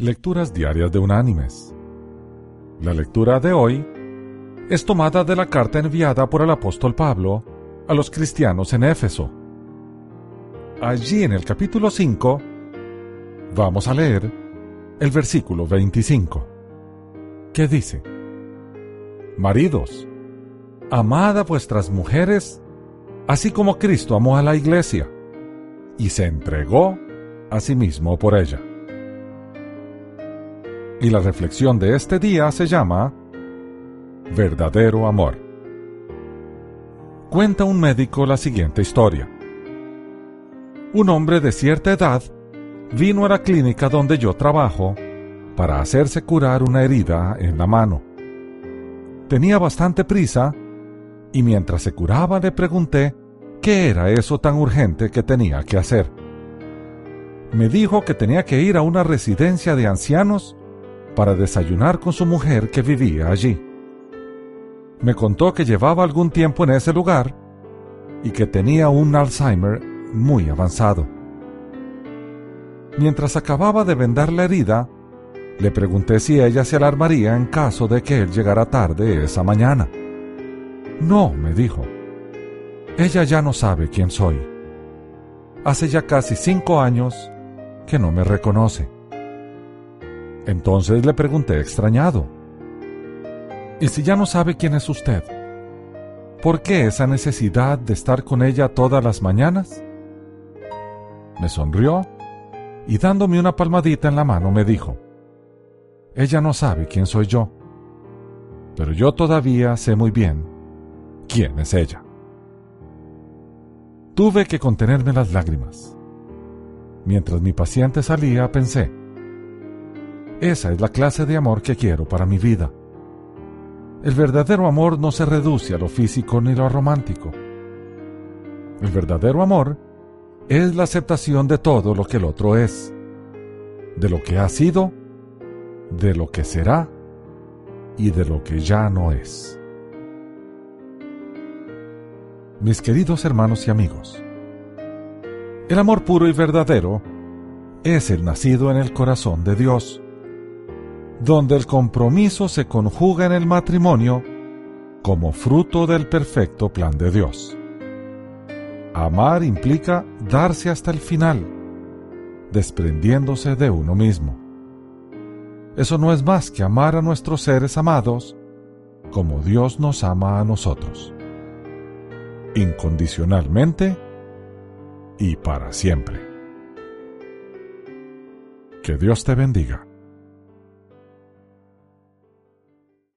Lecturas Diarias de Unánimes. La lectura de hoy es tomada de la carta enviada por el apóstol Pablo a los cristianos en Éfeso. Allí en el capítulo 5 vamos a leer el versículo 25, que dice, Maridos, amad a vuestras mujeres, así como Cristo amó a la iglesia, y se entregó a sí mismo por ella y la reflexión de este día se llama Verdadero Amor. Cuenta un médico la siguiente historia. Un hombre de cierta edad vino a la clínica donde yo trabajo para hacerse curar una herida en la mano. Tenía bastante prisa y mientras se curaba le pregunté qué era eso tan urgente que tenía que hacer. Me dijo que tenía que ir a una residencia de ancianos para desayunar con su mujer que vivía allí. Me contó que llevaba algún tiempo en ese lugar y que tenía un Alzheimer muy avanzado. Mientras acababa de vendar la herida, le pregunté si ella se alarmaría en caso de que él llegara tarde esa mañana. No, me dijo. Ella ya no sabe quién soy. Hace ya casi cinco años que no me reconoce. Entonces le pregunté extrañado, ¿y si ya no sabe quién es usted? ¿Por qué esa necesidad de estar con ella todas las mañanas? Me sonrió y dándome una palmadita en la mano me dijo, ella no sabe quién soy yo, pero yo todavía sé muy bien quién es ella. Tuve que contenerme las lágrimas. Mientras mi paciente salía pensé, esa es la clase de amor que quiero para mi vida. El verdadero amor no se reduce a lo físico ni lo romántico. El verdadero amor es la aceptación de todo lo que el otro es, de lo que ha sido, de lo que será y de lo que ya no es. Mis queridos hermanos y amigos, el amor puro y verdadero es el nacido en el corazón de Dios donde el compromiso se conjuga en el matrimonio como fruto del perfecto plan de Dios. Amar implica darse hasta el final, desprendiéndose de uno mismo. Eso no es más que amar a nuestros seres amados como Dios nos ama a nosotros, incondicionalmente y para siempre. Que Dios te bendiga.